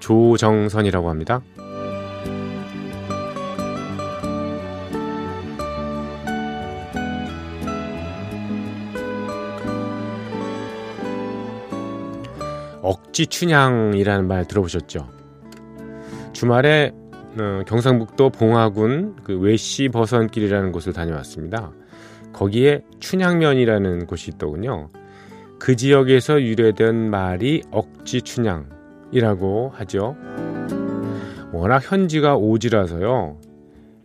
조정선이라고 합니다. 억지 춘향이라는 말 들어보셨죠? 주말에 어, 경상북도 봉화군 그 외시 버선길이라는 곳을 다녀왔습니다. 거기에 춘향면이라는 곳이 있더군요. 그 지역에서 유래된 말이 억지 춘향 이라고 하죠. 워낙 현지가 오지라서요.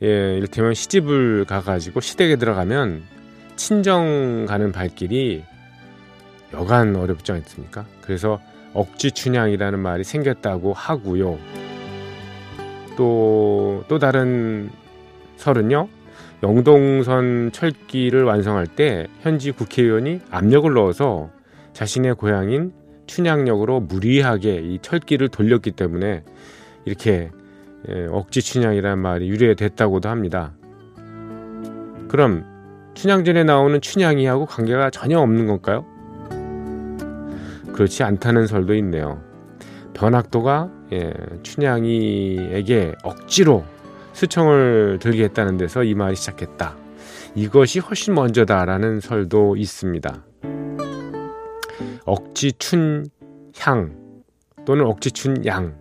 예, 이를테면 시집을 가가지고 시댁에 들어가면 친정 가는 발길이 여간 어렵지 않습니까? 그래서 억지 춘향이라는 말이 생겼다고 하고요. 또, 또 다른 설은요. 영동선 철기를 완성할 때 현지 국회의원이 압력을 넣어서 자신의 고향인 춘향역으로 무리하게 이 철기를 돌렸기 때문에 이렇게 예, 억지 춘향이라는 말이 유래됐다고도 합니다. 그럼 춘향전에 나오는 춘향이하고 관계가 전혀 없는 걸까요? 그렇지 않다는 설도 있네요. 변학도가 예, 춘향이에게 억지로 수청을 들게 했다는 데서 이 말이 시작했다. 이것이 훨씬 먼저다라는 설도 있습니다. 억지춘 향 또는 억지춘양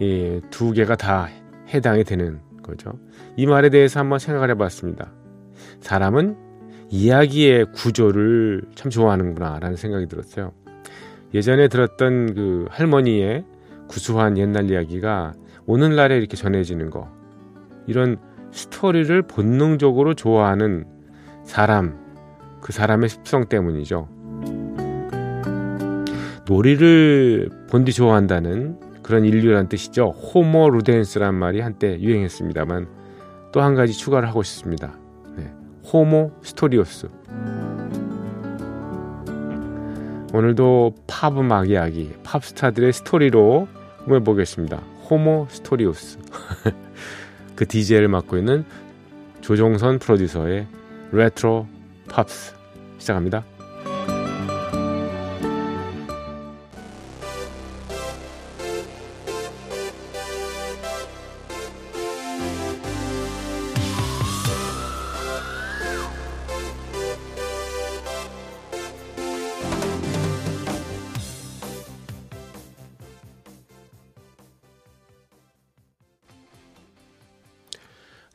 예, 두 개가 다 해당이 되는 거죠. 이 말에 대해서 한번 생각을 해봤습니다. 사람은 이야기의 구조를 참 좋아하는구나라는 생각이 들었어요. 예전에 들었던 그 할머니의 구수한 옛날 이야기가 오늘날에 이렇게 전해지는 거 이런 스토리를 본능적으로 좋아하는 사람 그 사람의 습성 때문이죠. 놀이를 본디 좋아한다는 그런 인류란 뜻이죠. 호모 루덴스란 말이 한때 유행했습니다만 또 한 가지 추가를 하고 싶습니다. 네. 호모 스토리오스. 오늘도 팝 음악 이야기, 팝스타들의 스토리로 꾸며보겠습니다. 호모 스토리오스. 그 DJ를 맡고 있는 조종선 프로듀서의 레트로 팝스 시작합니다.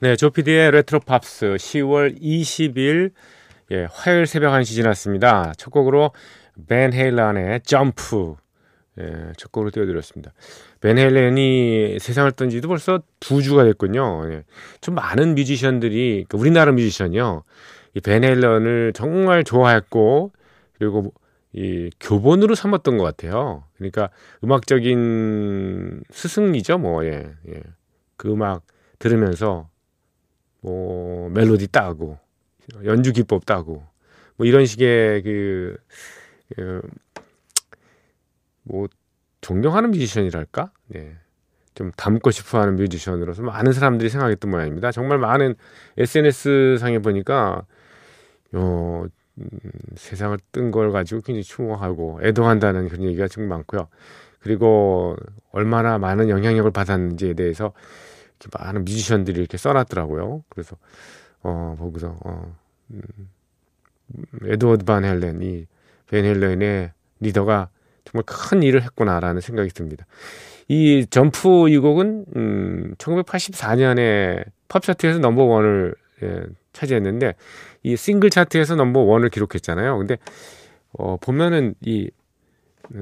네, 조피디의 레트로 팝스 10월 20일 예, 화요일 새벽 1시 지났습니다. 첫 곡으로 밴 헤일런의 점프 예, 첫 곡으로 띄워드렸습니다. 밴 헤일런이 세상을 뜬 지도 벌써 두 주가 됐군요. 예, 좀 많은 뮤지션들이 그러니까 우리나라 뮤지션이요. 이 밴 헤일런을 정말 좋아했고 그리고 이 교본으로 삼았던 것 같아요. 그러니까 음악적인 스승이죠, 뭐 예, 예. 그 음악 들으면서 뭐 멜로디 따고 연주 기법 따고 뭐 이런 식의 그, 그 뭐 존경하는 뮤지션이랄까? 네. 좀 담고 싶어 하는 뮤지션으로서 많은 사람들이 생각했던 모양입니다. 정말 많은 SNS 상에 보니까 어, 음, 세상을 뜬 걸 가지고 굉장히 추모하고 애동한다는 그런 얘기가 정말 많고요. 그리고 얼마나 많은 영향력을 받았는지에 대해서 많은 뮤지션들이 이렇게 써놨더라고요. 그래서 어 거기서 어 음, 에드워드 밴 헤일런 이 밴 헤일런의 리더가 정말 큰 일을 했구나라는 생각이 듭니다. 이 점프 이 곡은 음 1984년에 팝 차트에서 넘버 원을 예, 차지했는데 이 싱글 차트에서 넘버 원을 기록했잖아요. 근데 어 보면은 이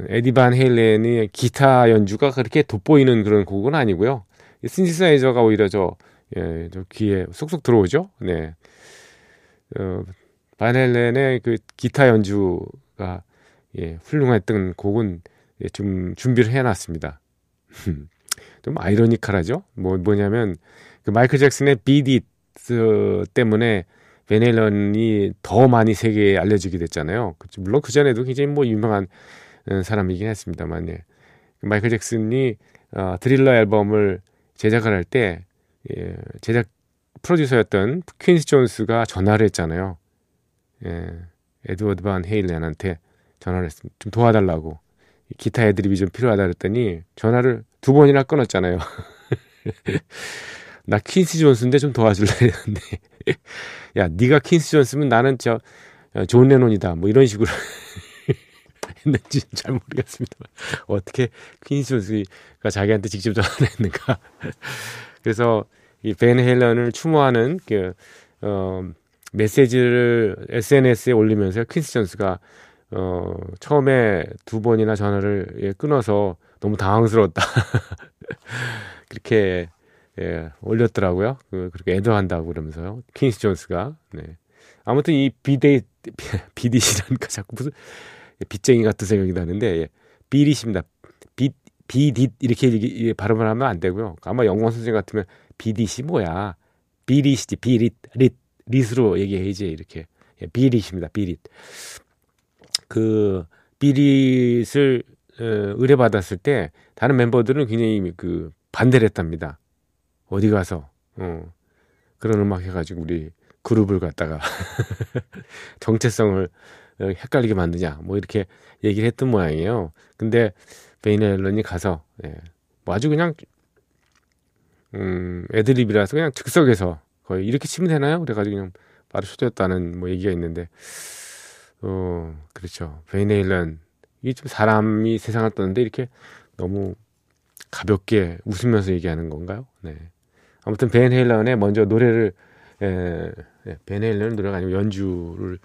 에디 반 헬렌의 기타 연주가 그렇게 돋보이는 그런 곡은 아니고요. 신시사이저가 오히려 저, 예, 저 귀에 쏙쏙 들어오죠. 네. 어, 바넬렌의 그 기타 연주가 예, 훌륭했던 곡은 예, 좀 준비를 해놨습니다. 좀 아이러니컬하죠. 뭐 뭐냐면 그 마이클 잭슨의 비디 때문에 밴 헤일런이 더 많이 세계에 알려지게 됐잖아요. 물론 그 전에도 굉장히 뭐 유명한 어, 사람이긴 했습니다만, 예. 그 마이클 잭슨이 어, 드릴러 앨범을 제작을 할 때, 예, 제작 프로듀서였던 퀸시 존스가 전화를 했잖아요. 예, 에드워드 밴 헤일런한테 전화를 했습니다. 좀 도와달라고. 기타 애드립이 좀 필요하다 그랬더니 전화를 두 번이나 끊었잖아요. 나 퀸시 존스인데 좀 도와줄래 했는데 야 네가 퀸스 존스면 나는 저존 레논이다 뭐 이런 식으로 했는지 잘 모르겠습니다. 어떻게 퀸스 존스가 자기한테 직접 전화를 했는가. 그래서 이 벤 헬런을 추모하는 그 어, 메시지를 SNS에 올리면서 퀸스 존스가 어, 처음에 두 번이나 전화를 예, 끊어서 너무 당황스러웠다. 그렇게 예, 올렸더라고요. 그, 그렇게 애도한다고 그러면서요. 퀸시 존스가. 네. 아무튼 이 비데, Beat It이라니까 자꾸 무슨 빚쟁이 같은 생각이 나는데, 예, Beat It입니다. 비, Beat It 이렇게 발음을 하면 안 되고요. 아마 영원 선생 같으면 Beat It이 뭐야? 비릿이지, 비릿, 릿, 릿으로 얘기해야지, 이렇게. 예, 비릿입니다, 비릿. 그, 비릿을 어, 의뢰받았을 때 다른 멤버들은 굉장히 그 반대를 했답니다. 어디 가서 어, 그런 음악 해가지고 우리 그룹을 갖다가 정체성을 어, 헷갈리게 만드냐 뭐 이렇게 얘기를 했던 모양이에요. 근데 베인 앨런이 가서 예, 뭐 아주 그냥 음, 애드립이라서 그냥 즉석에서 거의 이렇게 치면 되나요? 그래가지고 그냥 바로 초대했다는 뭐 얘기가 있는데 어 그렇죠. 베인 앨런 이게 좀 사람이 세상을 떠는데 이렇게 너무 가볍게 웃으면서 얘기하는 건가요? 네. 아무튼 벤 헤일런의 먼저 노래를 예, 예, 벤 헤일런 노래가 아니고 연주를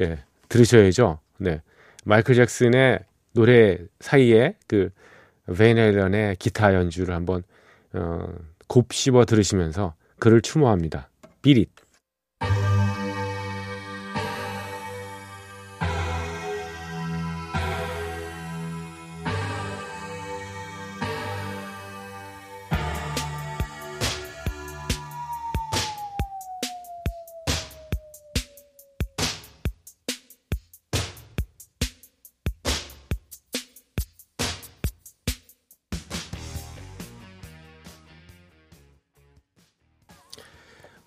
예, 들으셔야죠. 네. 마이클 잭슨의 노래 사이에 그벤 헤일런의 기타 연주를 한번 어, 곱씹어 들으시면서 그를 추모합니다. 비릿.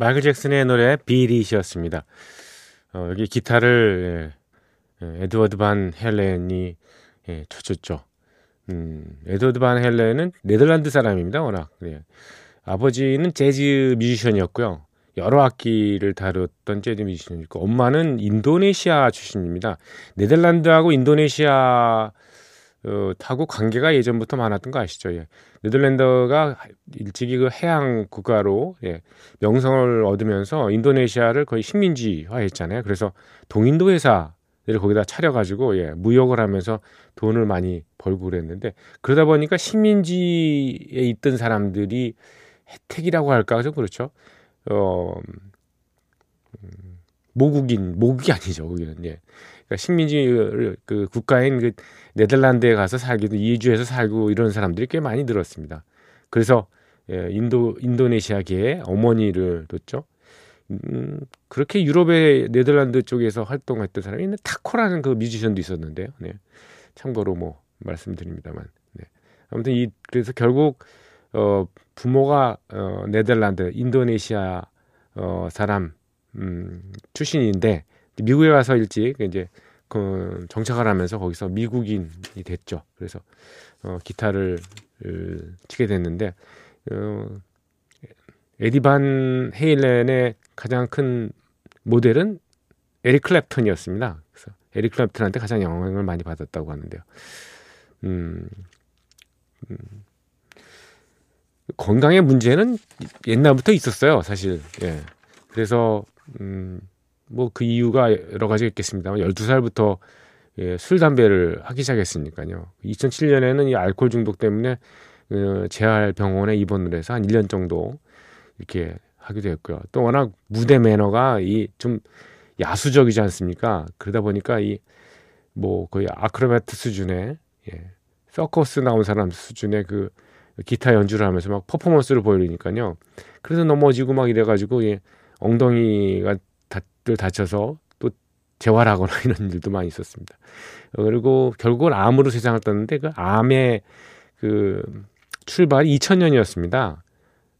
마이클 잭슨의 노래 Beat It이었습니다. 어, 여기 기타를 예, 예, 에드워드 밴 헤일런이 예, 쳐줬죠. 음, 에드워드 밴 헤일런은 네덜란드 사람입니다. 워낙 예. 아버지는 재즈 뮤지션이었고요. 여러 악기를 다뤘던 재즈 뮤지션이고 엄마는 인도네시아 출신입니다. 네덜란드하고 인도네시아 어, 하고 관계가 예전부터 많았던 거 아시죠? 예. 네덜란드가 일찍이 그 해양 국가로 예, 명성을 얻으면서 인도네시아를 거의 식민지화했잖아요. 그래서 동인도 회사를 거기다 차려가지고 예, 무역을 하면서 돈을 많이 벌고 그랬는데 그러다 보니까 식민지에 있던 사람들이 혜택이라고 할까 좀 그렇죠. 어, 음, 모국인 모국이 아니죠. 거기는 예. 그러니까 식민지 그 국가인 그 네덜란드에 가서 살기도 이주해서 살고 이런 사람들이 꽤 많이 늘었습니다. 그래서 예, 인도 인도네시아계의 어머니를 뒀죠. 음, 그렇게 유럽의 네덜란드 쪽에서 활동했던 사람이 있는 타코라는 그 뮤지션도 있었는데요. 네. 참고로 뭐 말씀드립니다만. 네. 아무튼 이 그래서 결국 어 부모가 어 네덜란드, 인도네시아 어 사람 음 출신인데 미국에 가서 일찍 이제 그 정착을 하면서 거기서 미국인이 됐죠. 그래서 어, 기타를 으, 치게 됐는데 어, 에디 반 헤일렌의 가장 큰 모델은 에릭 클랩턴이었습니다. 그래서 에릭 클랩턴한테 가장 영향을 많이 받았다고 하는데요. 음, 음, 건강의 문제는 옛날부터 있었어요, 사실. 예. 그래서 음, 뭐 그 이유가 여러 가지가 있겠습니다만 12살부터 예, 술 담배를 하기 시작했으니까요. 2007년에는 이 알코올 중독 때문에 어, 재활 병원에 입원을 해서 한 1년 정도 이렇게 하기도 했고요. 또 워낙 무대 매너가 이 좀 야수적이지 않습니까? 그러다 보니까 이 뭐 거의 아크로바트 수준의 예, 서커스 나온 사람 수준의 그 기타 연주를 하면서 막 퍼포먼스를 보여주니까요. 그래서 넘어지고 막 이래가지고 예, 엉덩이가 다, 다쳐서 또 재활하거나 이런 일도 많이 있었습니다. 어, 그리고 결국은 암으로 세상을 떴는데 그 암의 그 출발이 2000년이었습니다.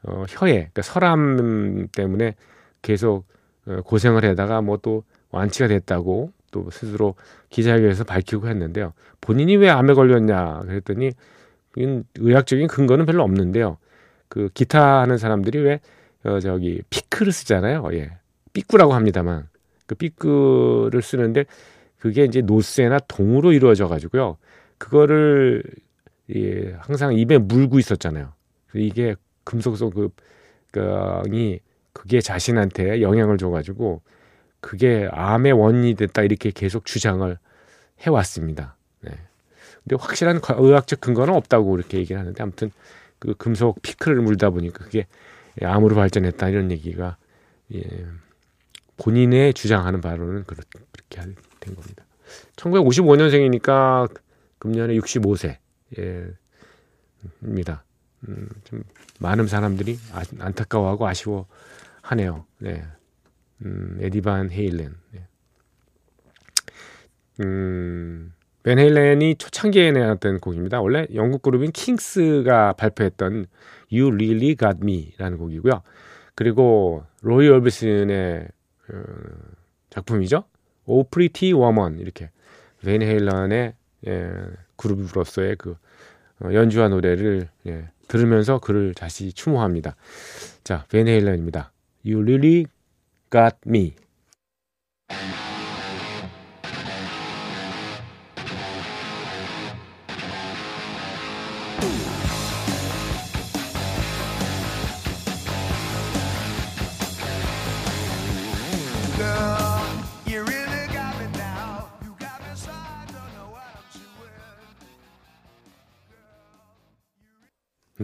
어, 혀에 그러니까 설암 때문에 계속 어, 고생을 하다가 뭐 또 완치가 됐다고 또 스스로 기자회견에서 밝히고 했는데요. 본인이 왜 암에 걸렸냐 그랬더니 의학적인 근거는 별로 없는데요. 그 기타 하는 사람들이 왜 어, 저기 피크를 쓰잖아요. 예. 삐꾸라고 합니다만 그 삐꾸를 쓰는데 그게 이제 노쇠나 동으로 이루어져 가지고요. 그거를 예, 항상 입에 물고 있었잖아요. 이게 금속 속 그이 그게 자신한테 영향을 줘가지고 그게 암의 원인이 됐다 이렇게 계속 주장을 해왔습니다. 네. 근데 확실한 의학적 근거는 없다고 이렇게 얘기를 하는데 아무튼 그 금속 피크를 물다 보니까 그게 암으로 발전했다 이런 얘기가 예, 본인의 주장하는 바로는 그렇게 된 겁니다. 1955년생이니까 금년에 65세 예, 입니다. 음, 좀 많은 사람들이 아, 안타까워하고 아쉬워하네요. 네. 음, 에디반 헤일렌. 네. 음, 벤 헤일렌이 초창기에 내놨던 곡입니다. 원래 영국 그룹인 킹스가 발표했던 You Really Got Me라는 곡이고요. 그리고 로이 얼비슨의 어, 작품이죠. O Pretty Woman 이렇게 벤 헤일런의 예, 그룹으로서의 그 어, 연주와 노래를 예, 들으면서 그를 다시 추모합니다. 자, 벤 헤일런입니다. You really got me.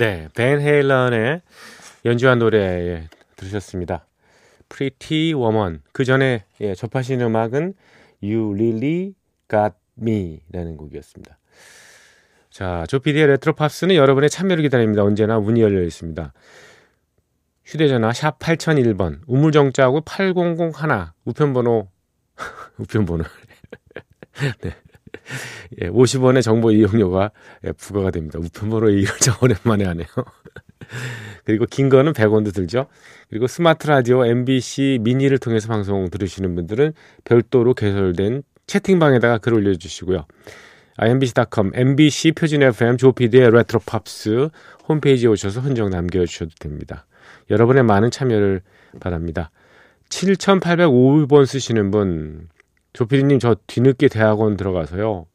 네, 벤 헤일런의 연주한 노래 예, 들으셨습니다. Pretty Woman. 그 전에 예, 접하신 음악은 You Really Got Me라는 곡이었습니다. 자, 조피디의 레트로 팝스는 여러분의 참여를 기다립니다. 언제나 문이 열려 있습니다. 휴대전화 샵 8001번, 우물정자하고 8001, 우편번호, 우편번호. 네. 예, 50원의 정보 이용료가 예, 부과가 됩니다. 우편번호 참 오랜만에 하네요. 그리고 긴 거는 100원도 들죠. 그리고 스마트 라디오 MBC 미니를 통해서 방송 들으시는 분들은 별도로 개설된 채팅방에다가 글 올려주시고요. mbc.com, mbc 표준 FM 조피디의 레트로 팝스 홈페이지에 오셔서 흔적 남겨주셔도 됩니다. 여러분의 많은 참여를 바랍니다. 7805번 쓰시는 분, 조피디님 저 뒤늦게 대학원 들어가서요.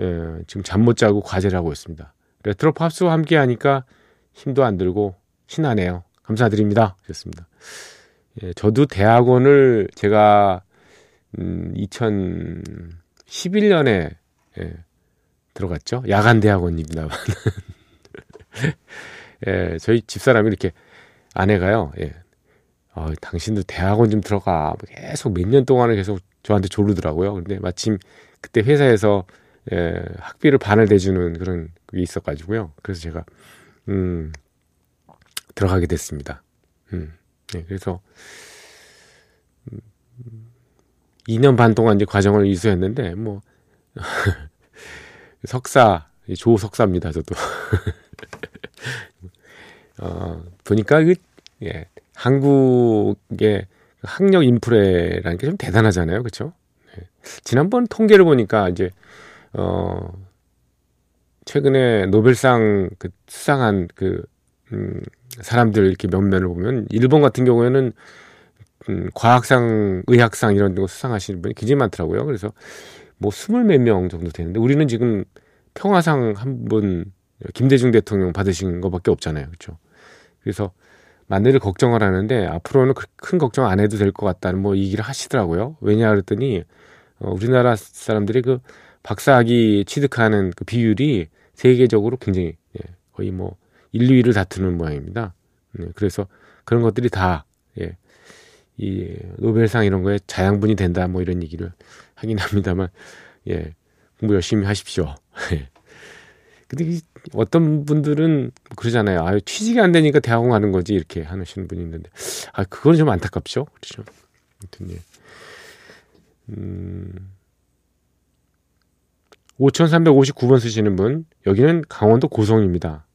예, 지금 잠 못 자고 과제를 하고 있습니다. 레트로 팝스와 함께 하니까 힘도 안 들고 신나네요. 감사드립니다. 그렇습니다. 예, 저도 대학원을 제가 음, 2011년에 예, 들어갔죠. 야간 대학원입니다. 예, 저희 집사람이 이렇게 아내가요. 예. 어, 당신도 대학원 좀 들어가. 계속 몇 년 동안을 계속 저한테 조르더라고요. 근데 마침 그때 회사에서 예, 학비를 반을 대주는 그런 게 있어가지고요. 그래서 제가 음, 들어가게 됐습니다. 음, 네, 그래서 음, 2년 반 동안 이제 과정을 이수했는데 뭐 석사 조석사입니다. 저도 어, 보니까 그 예, 한국의 학력 인프레라는 게 좀 대단하잖아요, 그렇죠? 네. 지난번 통계를 보니까 이제 어 최근에 노벨상 그 수상한 그 음, 사람들 이렇게 면면을 보면 일본 같은 경우에는 음, 과학상, 의학상 이런 거 수상하시는 분이 굉장히 많더라고요. 그래서 뭐 스물 몇 명 정도 되는데 우리는 지금 평화상 한 분 김대중 대통령 받으신 것밖에 없잖아요. 그렇죠? 그래서 만내를 걱정을 하는데 앞으로는 그큰 걱정 안 해도 될 것 같다는 뭐 얘기를 하시더라고요. 왜냐 그랬더니 어, 우리나라 사람들이 그 박사학위 취득하는 그 비율이 세계적으로 굉장히 예, 거의 뭐 1, 2위를 다투는 모양입니다. 네, 그래서 그런 것들이 다 예, 이 노벨상 이런 거에 자양분이 된다 뭐 이런 얘기를 하긴 합니다만 예, 공부 열심히 하십시오. 예. 근데 어떤 분들은 그러잖아요. 아유, 취직이 안 되니까 대학원 가는 거지. 이렇게 하시는 분이 있는데. 아, 그건 좀 안타깝죠. 그렇죠. 아무튼, 예. 음. 5359번 쓰시는 분, 여기는 강원도 고성입니다.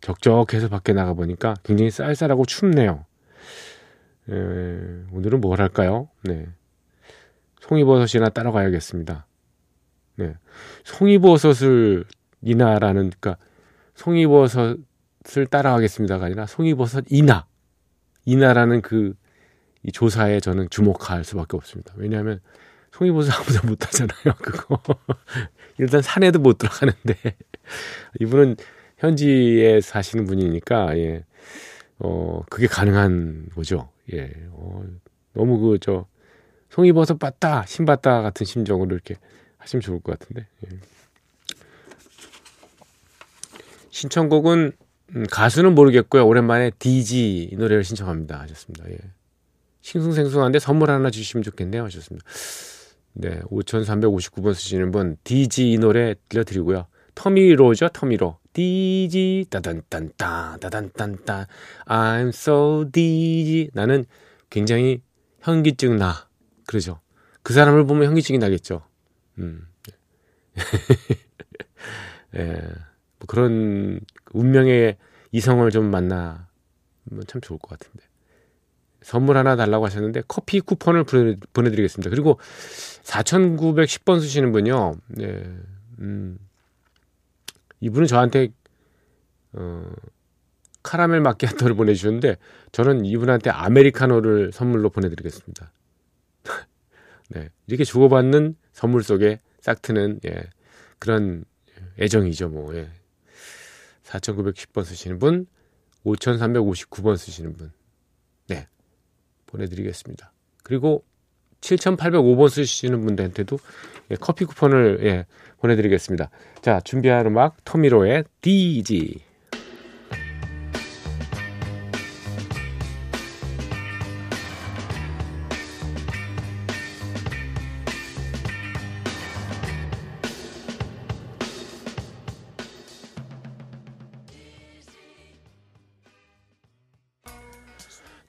적적해서 밖에 나가 보니까 굉장히 쌀쌀하고 춥네요. 에, 오늘은 뭘 할까요? 네. 송이버섯이나 따러 가야겠습니다. 네. 송이버섯을 이나라는 그러니까 송이버섯을 따라가겠습니다가 아니라 송이버섯 이나 이나라는 그 이 조사에 저는 주목할 수밖에 없습니다. 왜냐하면 송이버섯 아무도 못 하잖아요. 그거 일단 산에도 못 들어가는데 이분은 현지에 사시는 분이니까 예. 어 그게 가능한 거죠. 예. 어, 너무 그 저 송이버섯 봤다 신봤다 같은 심정으로 이렇게 하시면 좋을 것 같은데. 예. 신청곡은 음, 가수는 모르겠고요. 오랜만에 DG 노래를 신청합니다. 하셨습니다. 예. 싱숭생숭한데 선물 하나 주시면 좋겠네요. 하셨습니다. 네, 5359번 쓰시는 분 DG 이 노래 들려드리고요. 터미로죠, 터미로. DG 따단딴따 따단딴따 I'm so DG 나는 굉장히 현기증 나 그러죠. 그 사람을 보면 현기증이 나겠죠. 음. 예. 뭐 그런 운명의 이성을 좀 만나면 참 좋을 것 같은데. 선물 하나 달라고 하셨는데 커피 쿠폰을 보내드리겠습니다. 그리고 4,910번 쓰시는 분요. 네. 음. 이분은 저한테 어, 카라멜 마키아토를 보내주셨는데 저는 이분한테 아메리카노를 선물로 보내드리겠습니다. 네. 이렇게 주고받는 선물 속에 싹트는 예, 그런 애정이죠, 뭐. 예. 4,910번 쓰시는 분, 5,359번 쓰시는 분. 네. 보내드리겠습니다. 그리고 7,805번 쓰시는 분들한테도 예, 커피 쿠폰을 예, 보내드리겠습니다. 자, 준비한 음악, 터미로의 DG.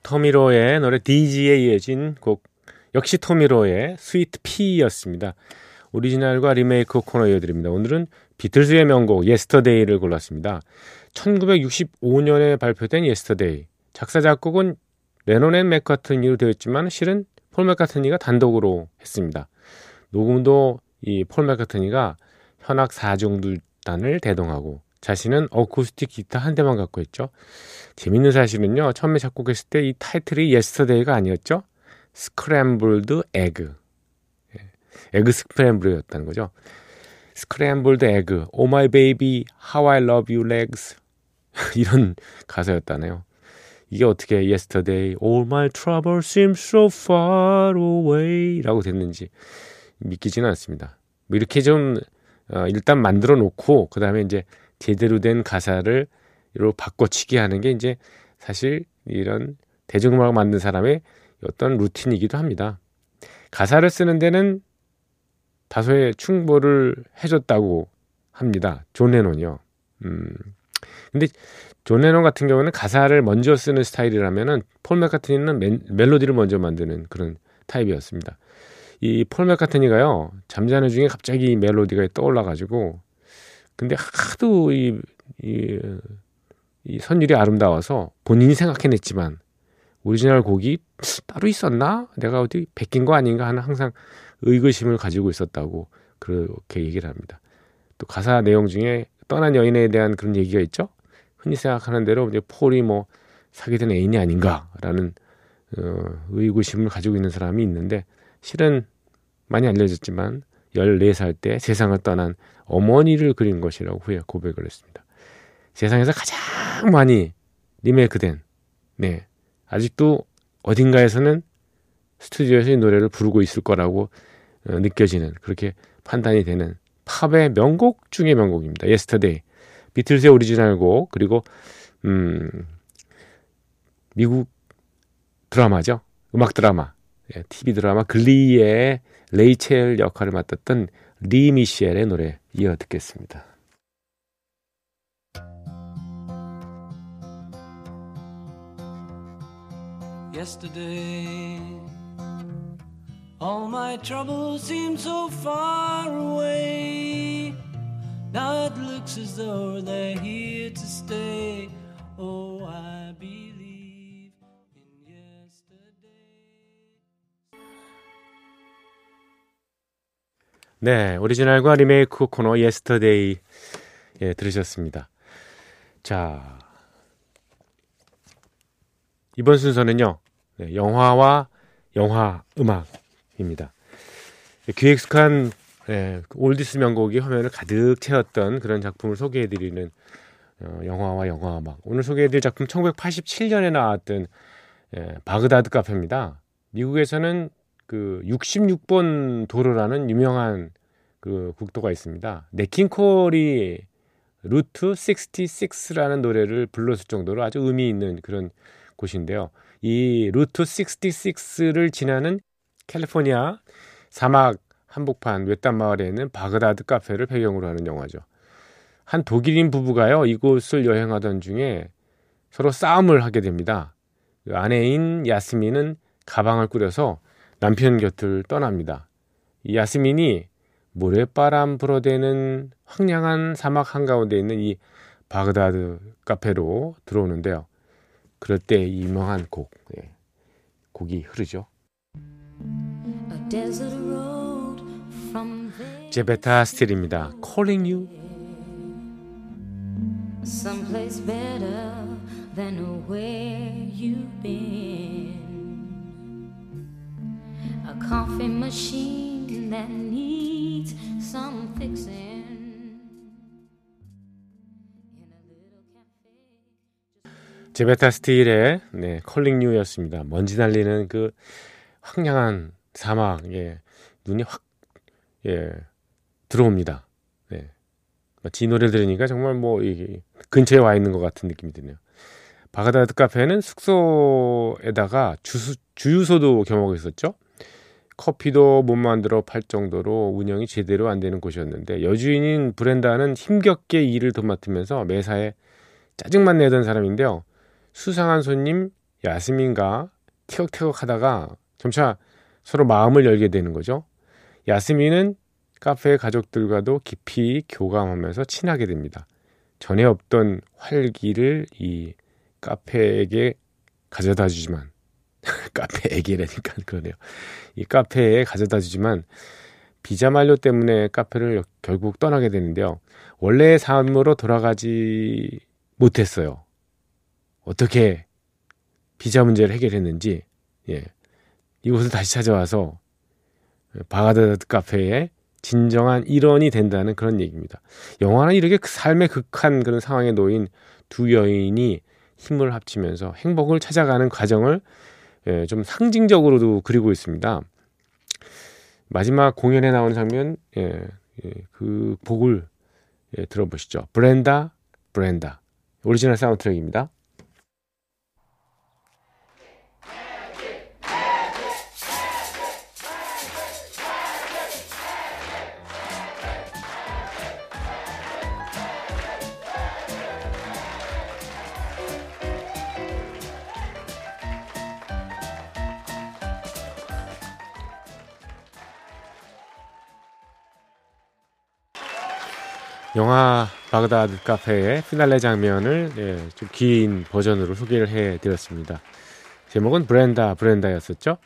토미 로의 노래 Dizzy에 이어진 곡 역시 토미 로의 Sweet Pea였습니다. 오리지널과 리메이크 코너 이어드립니다. 오늘은 비틀즈의 명곡 Yesterday를 골랐습니다. 1965년에 발표된 Yesterday. 작사 작곡은 레논 and 맥카트니로 되었지만 실은 폴 맥카트니가 단독으로 했습니다. 녹음도 이 폴 맥카트니가 현악 4중주단을 대동하고 자신은 어쿠스틱 기타 한 대만 갖고 있죠. 재밌는 사실은요. 처음에 작곡했을 때 이 타이틀이 Yesterday가 아니었죠. Scrambled egg. Egg scramble이었다는 거죠. Scrambled egg, oh my baby, how I love your legs. 이런 가사였다네요. 이게 어떻게 yesterday, all my trouble seems so far away 라고 됐는지 믿기지는 않습니다. 뭐 이렇게 좀 어, 일단 만들어 놓고 그 다음에 이제 제대로 된 가사를 이로 바꿔치기 하는 게 이제 사실 이런 대중음악 만든 사람의 어떤 루틴이기도 합니다. 가사를 쓰는 데는 다소의 충고를 해줬다고 합니다. 존 레논이요. 음. 근데 존 레논 같은 경우는 가사를 먼저 쓰는 스타일이라면은 폴 맥카트니는 멜로디를 먼저 만드는 그런 타입이었습니다. 이 폴 맥카트니가요 잠자는 중에 갑자기 멜로디가 떠올라 가지고 근데 하도 이, 이, 이 선율이 아름다워서 본인이 생각해냈지만 오리지널 곡이 따로 있었나? 내가 어디 베낀 거 아닌가 하는 항상 의구심을 가지고 있었다고 그렇게 얘기를 합니다. 또 가사 내용 중에 떠난 여인에 대한 그런 얘기가 있죠. 흔히 생각하는 대로 이제 폴이 뭐 사귀던 애인이 아닌가라는 어, 의구심을 가지고 있는 사람이 있는데 실은 많이 알려졌지만 14살 때 세상을 떠난 어머니를 그린 것이라고 후에 고백을 했습니다. 세상에서 가장 많이 리메이크된, 네. 아직도 어딘가에서는 스튜디오에서 이 노래를 부르고 있을 거라고 어, 느껴지는, 그렇게 판단이 되는 팝의 명곡 중의 명곡입니다. Yesterday. 비틀즈의 오리지널 곡, 그리고, 음, 미국 드라마죠. 음악 드라마. 예, TV 드라마 글리의 레이첼 역할을 맡았던 리 미셸의 노래 이어 듣겠습니다. Yesterday, all my troubles seem so far away. Now it looks as though they're here to stay. Oh, I be. 네, 오리지널과 리메이크 코너 Yesterday 예, 들으셨습니다. 자, 이번 순서는요, 네, 영화와 영화 음악입니다. 귀에 익숙한 예, oldies 명곡이 화면을 가득 채웠던 그런 작품을 소개해드리는 어, 영화와 영화 음악. 오늘 소개해드릴 작품 1987년에 나왔던 예, 바그다드 카페입니다. 미국에서는 그 66번 도로라는 유명한 그 국도가 있습니다. 냇 킹 콜이 Route 66라는 노래를 불렀을 정도로 아주 의미 있는 그런 곳인데요. 이 Route 66를 지나는 캘리포니아 사막 한복판 외딴 마을에 있는 바그다드 카페를 배경으로 하는 영화죠. 한 독일인 부부가요 이곳을 여행하던 중에 서로 싸움을 하게 됩니다. 그 아내인 야스민은 가방을 꾸려서 남편 곁을 떠납니다. 이 야스민이 모래바람 불어대는 황량한 사막 한가운데 있는 이 바그다드 카페로 들어오는데요. 그럴 때 유명한 곡, 예, 곡이 흐르죠. 제베타 스틸입니다. Calling You. someplace better than where you've been. Coffee machine that needs some fixing. 제베타 스틸의 네, Calling You였습니다. 먼지 날리는 그 황량한 사막에 눈이 확 예, 들어옵니다. 네. 마치 이 노래 들으니까 정말 뭐 이, 근처에 와 있는 것 같은 느낌이 드네요. 바가다드 카페는 숙소에다가 주수, 주유소도 겸하고 있었죠. 커피도 못 만들어 팔 정도로 운영이 제대로 안 되는 곳이었는데 여주인인 브렌다는 힘겹게 일을 도맡으면서 매사에 짜증만 내던 사람인데요. 수상한 손님 야스민과 티격태격 하다가 점차 서로 마음을 열게 되는 거죠. 야스민은 카페 가족들과도 깊이 교감하면서 친하게 됩니다. 전에 없던 활기를 이 카페에게 가져다 주지만 카페에게라니까 그러네요. 이 카페에 가져다 주지만 비자 만료 때문에 카페를 결국 떠나게 되는데요. 원래의 삶으로 돌아가지 못했어요. 어떻게 비자 문제를 해결했는지 예. 이곳을 다시 찾아와서 바가다드 카페에 진정한 일원이 된다는 그런 얘기입니다. 영화는 이렇게 그 삶의 극한 그런 상황에 놓인 두 여인이 힘을 합치면서 행복을 찾아가는 과정을 예, 좀 상징적으로도 그리고 있습니다. 마지막 공연에 나오는 장면, 예, 예, 그 곡을 예, 들어보시죠. 브렌다, 브렌다. 오리지널 사운드 트랙입니다. 영화 바그다드 카페의 피날레 장면을 예, 좀 긴 버전으로 소개를 해드렸습니다. 제목은 브렌다 브렌다였었죠.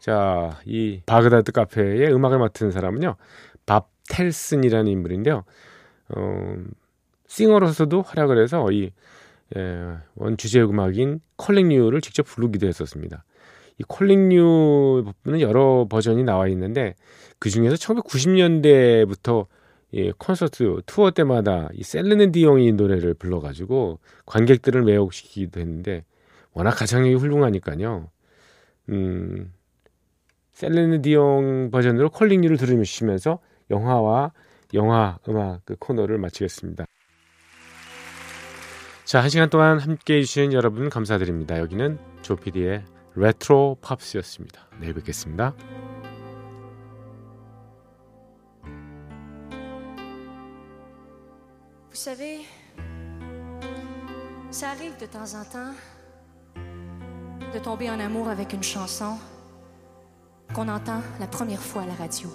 자, 이 바그다드 카페의 음악을 맡은 사람은요, 밥 텔슨이라는 인물인데요. 어, 싱어로서도 활약을 해서 이 예, 원 주제 음악인 Calling You를 직접 부르기도 했었습니다. 이 Calling You는 여러 버전이 나와 있는데 그 중에서 1990년대부터 이 콘서트 투어 때마다 이 셀르는 디옹이 이 노래를 불러가지고 관객들을 매혹시키기도 했는데 워낙 가창력이 훌륭하니까요. 음, 셀르는 디옹 버전으로 컬링 뉴를 들으시면서 영화와 영화 음악 그 코너를 마치겠습니다. 자, 한 시간 동안 함께 해주신 여러분 감사드립니다. 여기는 조피디의 레트로 팝스였습니다. 내일 뵙겠습니다. Vous savez, ça arrive de temps en temps de tomber en amour avec une chanson qu'on entend la première fois à la radio.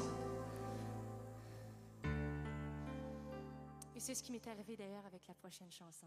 Et c'est ce qui m'est arrivé d'ailleurs avec la prochaine chanson.